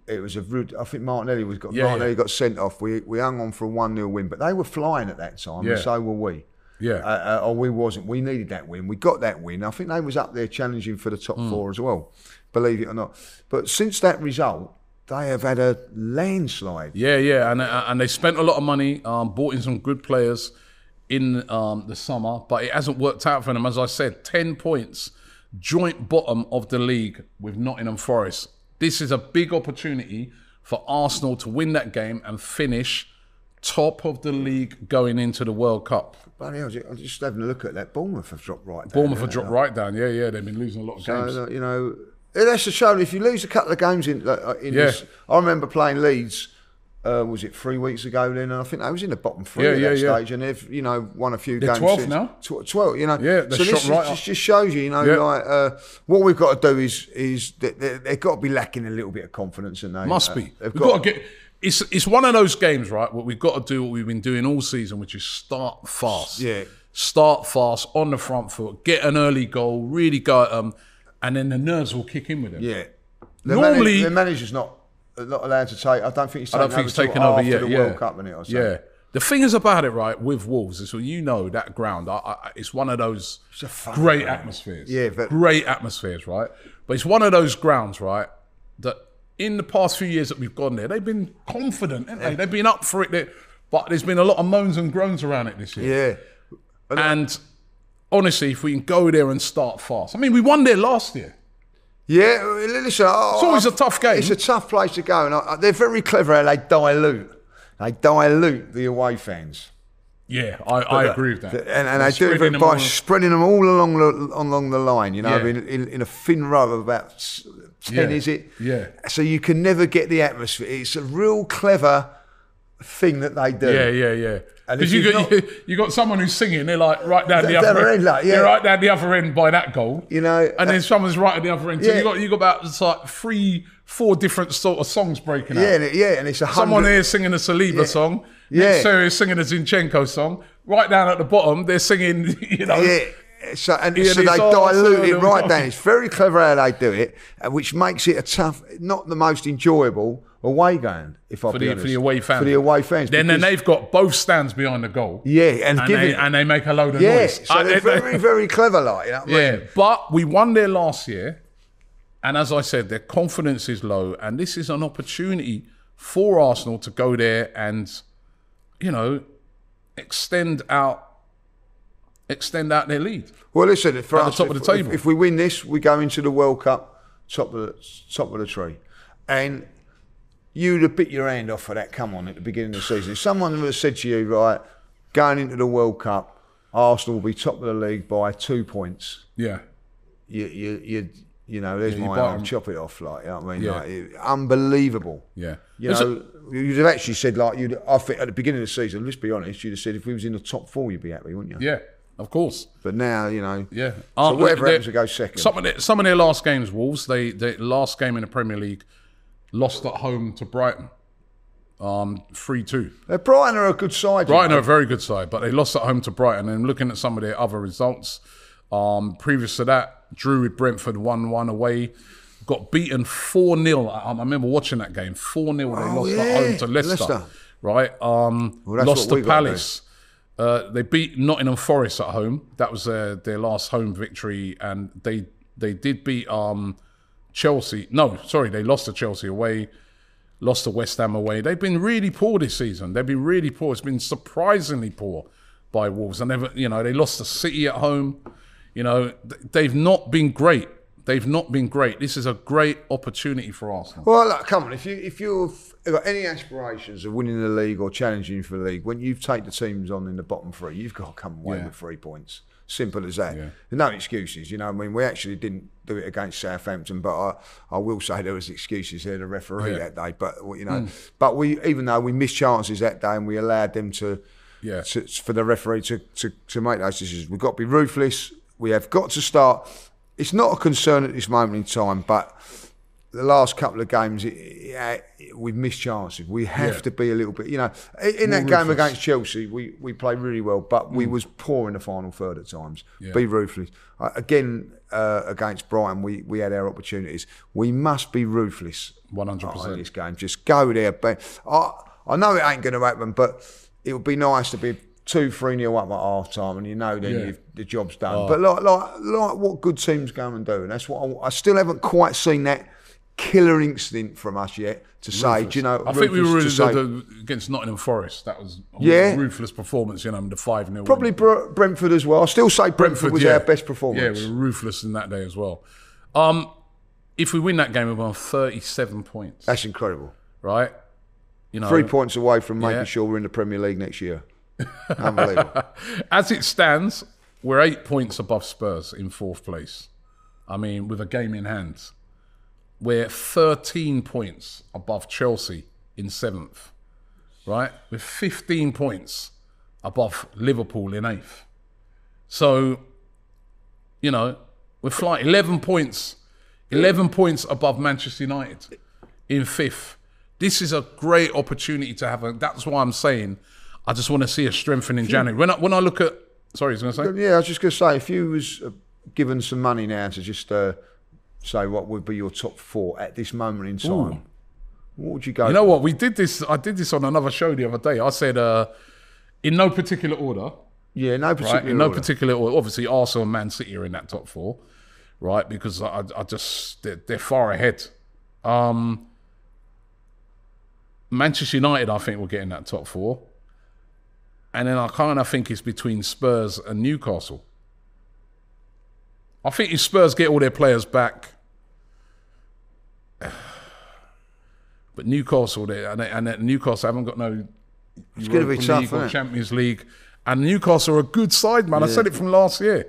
It was a rude. I think Martinelli was got. Yeah, Martinelli yeah. got sent off. We we hung on for a one 0 win, but they were flying at that time, Yeah. and so were we. Yeah. Uh, uh, or we wasn't. We needed that win. We got that win. I think they was up there challenging for the top Hmm. four as well. Believe it or not. But since that result, they have had a landslide. Yeah, yeah, and uh, and they spent a lot of money, um, bought in some good players in um, the summer, but it hasn't worked out for them. As I said, ten points, joint bottom of the league with Nottingham Forest. This is a big opportunity for Arsenal to win that game and finish top of the league going into the World Cup. Hell, I was just having a look at that. Bournemouth have dropped right down. Bournemouth have dropped right down. Yeah, yeah, they've been losing a lot of games. you know, it has to show if you lose a couple of games in, uh, in Yeah. this. I remember playing Leeds. Uh, was it three weeks ago? Then and I think I was in the bottom three Yeah, at that yeah, yeah. stage, and they've you know won a few They're games. 12th now? Tw- Twelve, you know. Yeah, so this shot right just, just shows you, you know, Yeah. like uh, what we've got to do is is they, they've got to be lacking a little bit of confidence, and they Must uh, be. They've We've got to get. It's it's one of those games, right? What we've got to do, what we've been doing all season, which is start fast. Yeah. Start fast on the front foot, get an early goal, really go at them, and then the nerves will kick in with them. Yeah. The Normally- the manager's not not allowed to take. I don't think he's I taken don't think over taken over yet. the yeah. World Cup, innit, or yeah. The thing is about it, right, with Wolves is when you know that ground, I, I, it's one of those great ground. atmospheres. Yeah, but- great atmospheres, right? But it's one of those grounds, right, that in the past few years that we've gone there, they've been confident, haven't they? They've been up for it. But there's been a lot of moans and groans around it this year. Yeah. And honestly, if we can go there and start fast, I mean, we won there last year. Yeah, listen. It's always I- a tough game. It's a tough place to go, and I, they're very clever how they dilute. They dilute the away fans, Yeah, I, I uh, agree with that. and, and they do it by spreading them all along the along the line. You know, Yeah. in, in, in a thin row of about s- ten, Yeah, is it? yeah. So you can never get the atmosphere. It's a real clever thing that they do. Yeah, yeah, yeah. Because you you've got not- you, got someone who's singing, they're like right down the The other end, end, like, yeah. they're right down the other end by that goal. You know, and then uh, someone's right at the other end. So yeah. you got you got about it's like three, four different sort of songs breaking Yeah, and it, yeah, and it's a Someone here singing a Saliba song. Yeah. Next is singing a Zinchenko song. Right down at the bottom, they're singing. You know. Yeah. So, and Yeah, so they dilute it right down. It's very clever how they do it, uh, which makes it a tough, not the most enjoyable away game. If I For the, for the away fans. for the away fans. Then, then they've got both stands behind the goal. yeah, and, And they, and they make a load of yeah, noise. so Uh, they're they- very very clever, like you know Yeah, mean? but we won there last year, and as I said, their confidence is low, and this is an opportunity for Arsenal to go there and, you know, extend out, extend out their lead. Well, listen, At the us, top of the table. If, if we win this, we go into the World Cup top of the top of the tree, and you'd have bit your hand off for that. Come on, at the beginning of the season, if someone would have said to you, right, going into the World Cup, Arsenal will be top of the league by two points. Yeah, You, you, you, you know, there's you my arm, chop it off, like, you know I mean? Yeah. Like, it- unbelievable. yeah. You There's a- know, you'd have actually said like you'd. I think at the beginning of the season, let's be honest, you'd have said if we was in the top four, you'd be happy, wouldn't you? yeah, of course. But now, you know, Yeah. So Uh, whatever happens, we go second. Some of, their, some of their last games, Wolves, they, they last game in the Premier League, lost at home to Brighton, um, three two. Uh, Brighton are a good side. you Brighton know. are a very good side, but they lost at home to Brighton. And looking at some of their other results, um, previous to that, drew with Brentford 1 1 away. Got beaten 4 0. I, I remember watching that game. 4 0. They lost Oh, yeah, at home to Leicester. Leicester. Right? Um, Well, lost to. Palace. Uh, they beat Nottingham Forest at home. That was their, their last home victory. And they they did beat um, Chelsea. No, sorry, they lost to Chelsea away lost to West Ham away. They've been really poor this season. They've been really poor. It's been surprisingly poor by Wolves. And they've, you know, they lost to City at home. You know, they've not been great. They've not been great. This is a great opportunity for Arsenal. Well, look, come on. If you if you've got any aspirations of winning the league or challenging for the league, when you take the teams on in the bottom three, you've got to come away Yeah. with three points. Simple as that. Yeah. No excuses. You know, I mean, we actually didn't do it against Southampton, but I, I will say there was excuses there. The referee Yeah. that day, but you know, hmm. but we even though we missed chances that day and we allowed them to, Yeah. to for the referee to, to to make those decisions, we've got to be ruthless. We have got to start. It's not a concern at this moment in time, but the last couple of games, it, it, we've missed chances. We have Yeah. to be a little bit, you know. In that game against Chelsea, we, we played really well, but we was poor in the final third at times. Yeah. Be ruthless. Uh, again, uh, against Brighton, we, we had our opportunities. We must be ruthless. 100%. In this game, just go there. But I, I know it ain't going to happen, but it would be nice to be two, three nil up at half time, and you know then Yeah. Oh. you've, the job's done. But like, like like what good teams go and do, and that's what I, I still haven't quite seen that killer instinct from us yet to say, do you know, I think we were ruthless the, say- the, against Nottingham Forest. That was a Yeah. ruthless performance, you know, the 5 0. Probably Br- Brentford as well. I still say Brentford, was our best performance. Yeah, we were ruthless in that day as well. Um, if we win that game, we're on 37 points, That's incredible. right? You know, Three points away from making Yeah. sure we're in the Premier League next year. Unbelievable. As it stands, we're eight points above Spurs in fourth place. I mean, with a game in hand. We're 13 points above Chelsea in seventh, right? With 15 points above Liverpool in eighth. So, you know, we're flying 11 points, 11 points above Manchester United in fifth. This is a great opportunity to have a. That's why I'm saying I just want to see a strengthen in January. When I, when I look at. Sorry, I was going to say? yeah, I was just going to say, if you was uh, given some money now to just uh, say what would be your top four at this moment in time, what would you go? You know what? We did this. I did this on another show the other day. I said, uh, in no particular order, Yeah, no particular right? In no order. particular order. Obviously, Arsenal and Man City are in that top four, right? Because I, I just they're, they're far ahead. Um, Manchester United, I think, will get in that top four, and then I kind of think it's between Spurs and Newcastle. I think if Spurs get all their players back. But Newcastle, they, and, and then Newcastle haven't got no It's going to be tough, League or? Champions League. And Newcastle are a good side, man. I said it from last year.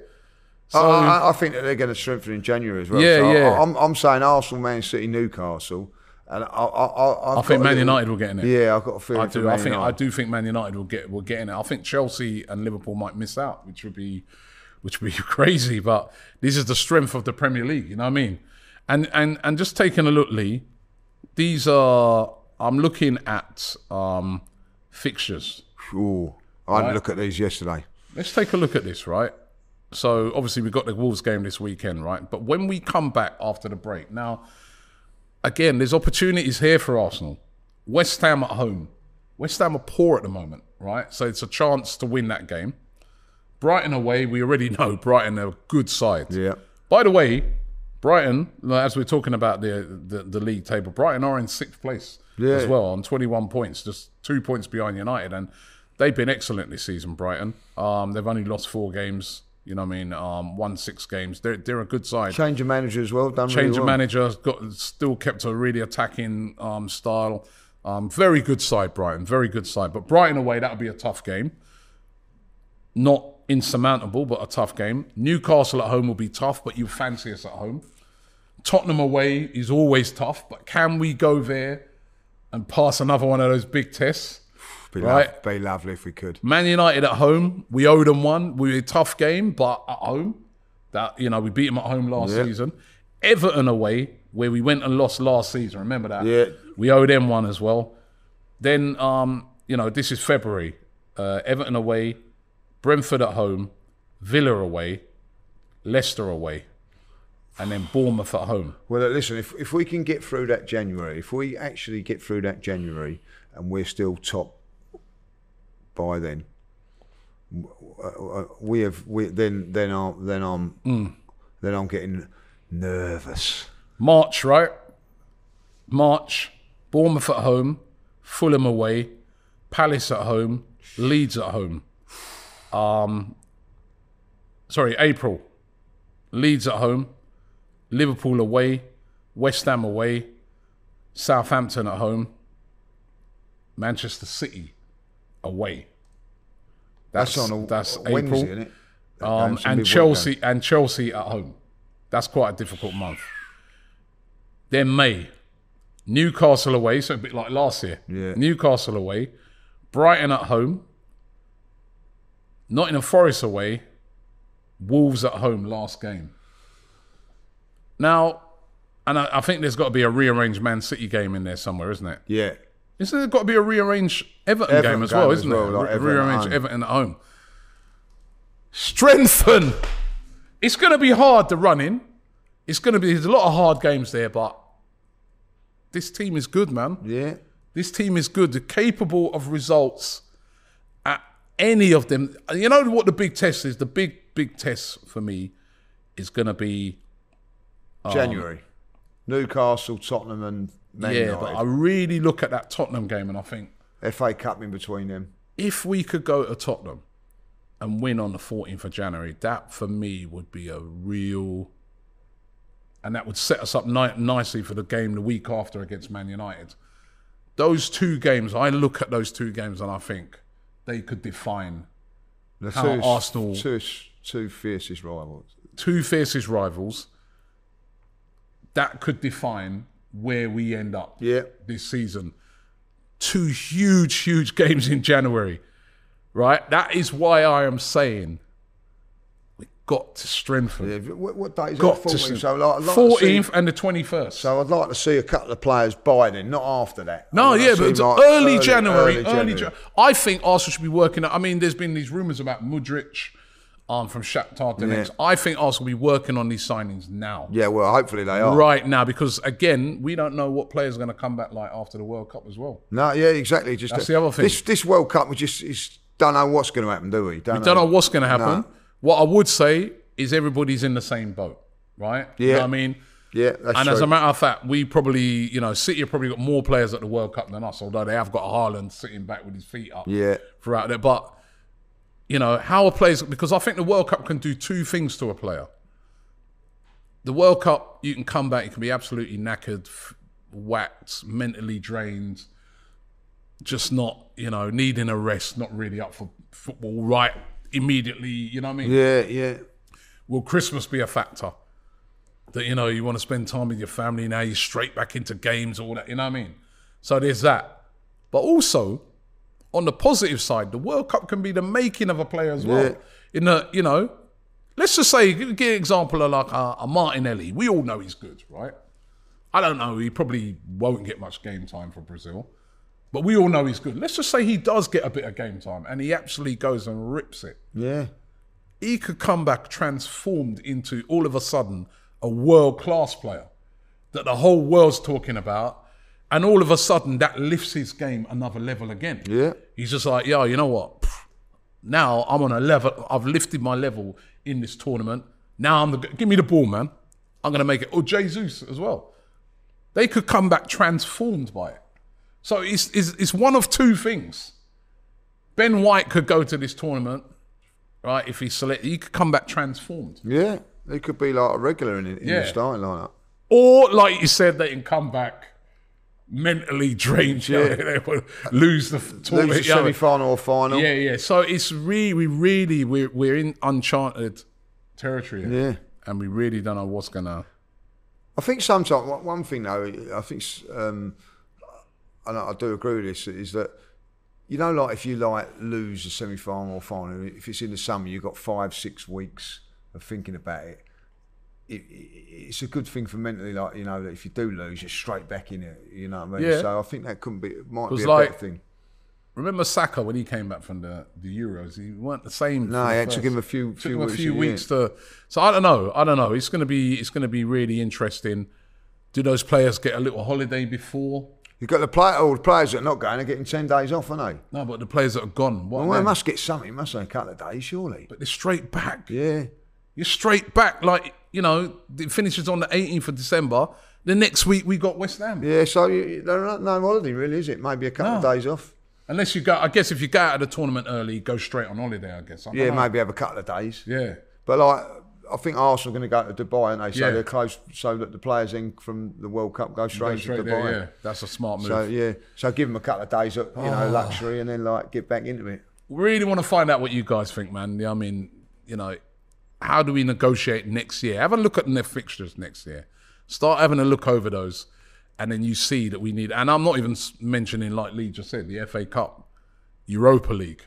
I, I, I think that they're going to strengthen in January as well. Yeah, So I- yeah. I'm, I'm saying Arsenal, Man City, Newcastle, and I, I, I, I've think Man United will get in it. Yeah, I've got a feeling. I do. I think I do think Man United will get will get in it. I think Chelsea and Liverpool might miss out, which would be which would be crazy. But this is the strength of the Premier League. You know what I mean? And and and just taking a look, Lee. These are I'm looking at um, fixtures. Ooh, I had Right. a look at these yesterday. Let's take a look at this, right? So obviously we've got the Wolves game this weekend, right? But when we come back after the break, now again, there's opportunities here for Arsenal. West Ham at home. West Ham are poor at the moment, right? So it's a chance to win that game. Brighton away, we already know Brighton are a good side. Yeah. By the way, Brighton, as we're talking about the, the the league table, Brighton are in sixth place Yeah. as well on 21 points, just two points behind United, and they've been excellent this season. Brighton, um, they've only lost four games. You know what I mean? Um, won six games. They're they're a good side. Change of manager as well. Done Change really of well. manager, got still kept a really attacking um, style. Um, very good side, Brighton. Very good side. But Brighton away, that'll be a tough game. Not insurmountable, but a tough game. Newcastle at home will be tough, but you fancy us at home. Tottenham away is always tough, but can we go there and pass another one of those big tests? Be, Right. lov- be lovely if we could. Man United at home, we owed them one. We a tough game, but at home, that you know we beat them at home last Yeah. season. Everton away, where we went and lost last season. Remember that? Yeah. we owed them one as well. Then um, you know this is February. Uh, Everton away, Brentford at home, Villa away, Leicester away, and then Bournemouth at home. Well, listen, if, if we can get through that January, if we actually get through that January and we're still top by then, we have we then then I'm then I'm Hmm. then I'm getting nervous. March, right? March, Bournemouth at home, Fulham away, Palace at home, Leeds at home. Um, sorry, April. Leeds at home, Liverpool away, West Ham away, Southampton at home, Manchester City away. That's, on a that's Wednesday, April. Um, and Chelsea and Chelsea at home. That's quite a difficult month. Then May, Newcastle away, so a bit like last year. Yeah. Newcastle away, Brighton at home, Nottingham Forest away, Wolves at home last game. Now, and I, I think there's got to be a rearranged Man City game in there somewhere, isn't it? Yeah. Isn't there got to be a rearranged Everton, Everton game as well, isn't well, there? like Everton rearranged. Everton at home. Strengthen. It's going to be hard to run in. It's going to be there's a lot of hard games there, but this team is good, man. Yeah. This team is good. They're capable of results any of them. You know what the big test is? The big, big test for me is going to be um, January. Newcastle, Tottenham, and Man yeah. But I really look at that Tottenham game and I think FA Cup in between them. if we could go to Tottenham and win on the 14th of January, that for me would be a real. And that would set us up ni- nicely for the game the week after against Man United. Those two games, I look at those two games and I think they could define The How two, Arsenal- two, two fiercest rivals. two fiercest rivals. That could define where we end up Yeah. this season. Two huge, huge games in January, right? That is why I am saying got to strengthen. Yeah, what, what date is Got that? to 14th. So, like, like to see- 14th and the 21st. so I'd like to see a couple of players by then, not after that. no, yeah, but it's like early, January. Early, January. I think Arsenal should be working. I mean, there's been these rumours about Mudryk um, from Shakhtar Donetsk. I think Arsenal will be working on these signings now. Yeah, well, hopefully they are. right now because again we don't know what players are going to come back like after the World Cup as well. No, yeah, exactly. Just That's the other thing. This this World Cup, we just don't know what's going to happen, do we? Don't, We don't know what's going to happen. No. What I would say is everybody's in the same boat, right? You know Yeah. what I mean. Yeah, that's and true. as a matter of fact, we probably, you know, City have probably got more players at the World Cup than us, although they have got Haaland sitting back with his feet up Yeah. throughout there. But, you know, how a players, because I think the World Cup can do two things to a player. The World Cup, you can come back, you can be absolutely knackered, whacked, mentally drained, just not, you know, needing a rest, not really up for football right immediately, you know what I mean? Yeah, yeah. Will Christmas be a factor? That you know you want to spend time with your family now. You're straight back into games, all that. You know what I mean? So there's that. But also, on the positive side, the World Cup can be the making of a player as well. Yeah. In the you know, let's just say give give an example of like a, a Martinelli. We all know he's good, right? I don't know. He probably won't get much game time for Brazil, but we all know he's good. Let's just say he does get a bit of game time and he actually goes and rips it Yeah. he could come back transformed into all of a sudden a world class player that the whole world's talking about. And all of a sudden that lifts his game another level again. Yeah. He's just like, yo, you know what? Now I'm on a level, I've lifted my level in this tournament. Now I'm the, give me the ball, man. I'm going to make it. Or Jesus as well. They could come back transformed by it. So it's, it's, it's one of two things. Ben White could go to this tournament, right? If he's selected, he could come back transformed. Yeah. He could be like a regular in, in Yeah. the starting lineup. Or, like you said, they can come back mentally drained. Yeah. They will lose the f- Lose tournament. the semi final or final. Yeah, yeah. So it's really, we really, we're, we're in uncharted territory. here. Yeah. And we really don't know what's going to. I think sometimes one one thing though, I think, um, and I do agree with this, is that you know, like if you like lose a semi final or final, if it's in the summer, you've got five, six weeks of thinking about it. It, it. It's a good thing for mentally, like you know, that if you do lose, you're straight back in it. You know what I mean? Yeah. So I think that couldn't be, might be a like- better thing. Remember Saka when he came back from the, the Euros? He weren't the same. No, it took him a few, took few him a weeks. few weeks to. So I don't know. I don't know. It's gonna be. It's gonna be really interesting. Do those players get a little holiday before? You've got the play, all the players that are not going are getting ten days off, aren't they? No, but the players that are gone. What? Well, they then? must get something. Must have a couple of days, surely. But they're straight back. Yeah. You're straight back. Like you know, it finishes on the 18th of December. The next week we got West Ham. Yeah, so you, there are no holiday really, is it? Maybe a couple of days off. Unless you go, I guess if you go out of the tournament early, go straight on holiday. I guess. I Yeah, know. maybe have a couple of days. Yeah. But like, I think Arsenal are going to go to Dubai, aren't they? So Yeah. they're close, so that the players in from the World Cup go straight, Go straight to there, Dubai. yeah. That's a smart move. So yeah, so give them a couple of days, of, you know, ah. luxury, and then like get back into it. really want to find out what you guys think, man. Yeah, I mean, you know, how do we negotiate next year? Have a look at the fixtures next year. Start having a look over those, and then you see that we need. And I'm not even mentioning, like Lee just said, the FA Cup, Europa League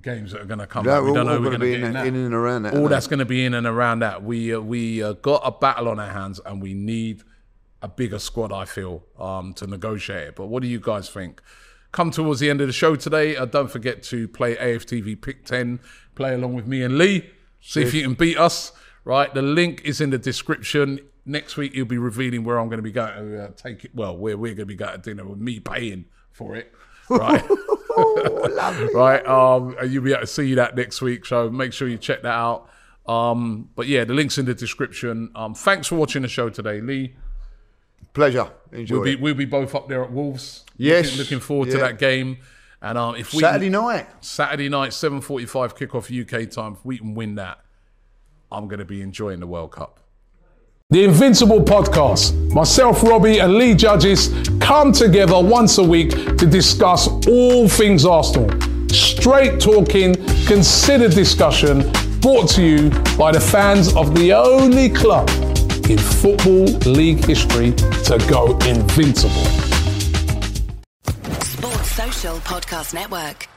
games that are going to come. Yeah. We don't know we're gonna be get in in, in and around that, All that's going to be in and around that. We uh, we uh, got a battle on our hands, and we need a bigger squad. I feel um, to negotiate it. But what do you guys think? Come towards the end of the show today. Uh, don't forget to play AFTV Pick Ten. Play along with me and Lee. See if you can beat us. Right, the link is in the description. Next week, you'll be revealing where I'm going to be going to uh, take it. Well, where we're going to be going to dinner with me paying for it. Right. right. Um, you'll be able to see that next week. So make sure you check that out. Um, but yeah, the link's in the description. Um, thanks for watching the show today, Lee. Pleasure, enjoy We'll be we'll be both up there at Wolves. Yes, looking, looking forward to that game. And um, if we Saturday night. Saturday night, seven forty-five kickoff UK time. If we can win that, I'm going to be enjoying the World Cup. The Invincible Podcast. Myself, Robbie, and Lee Judges come together once a week to discuss all things Arsenal. Straight talking, considered discussion, brought to you by the fans of the only club in Football League history to go invincible. Sports Social Podcast Network.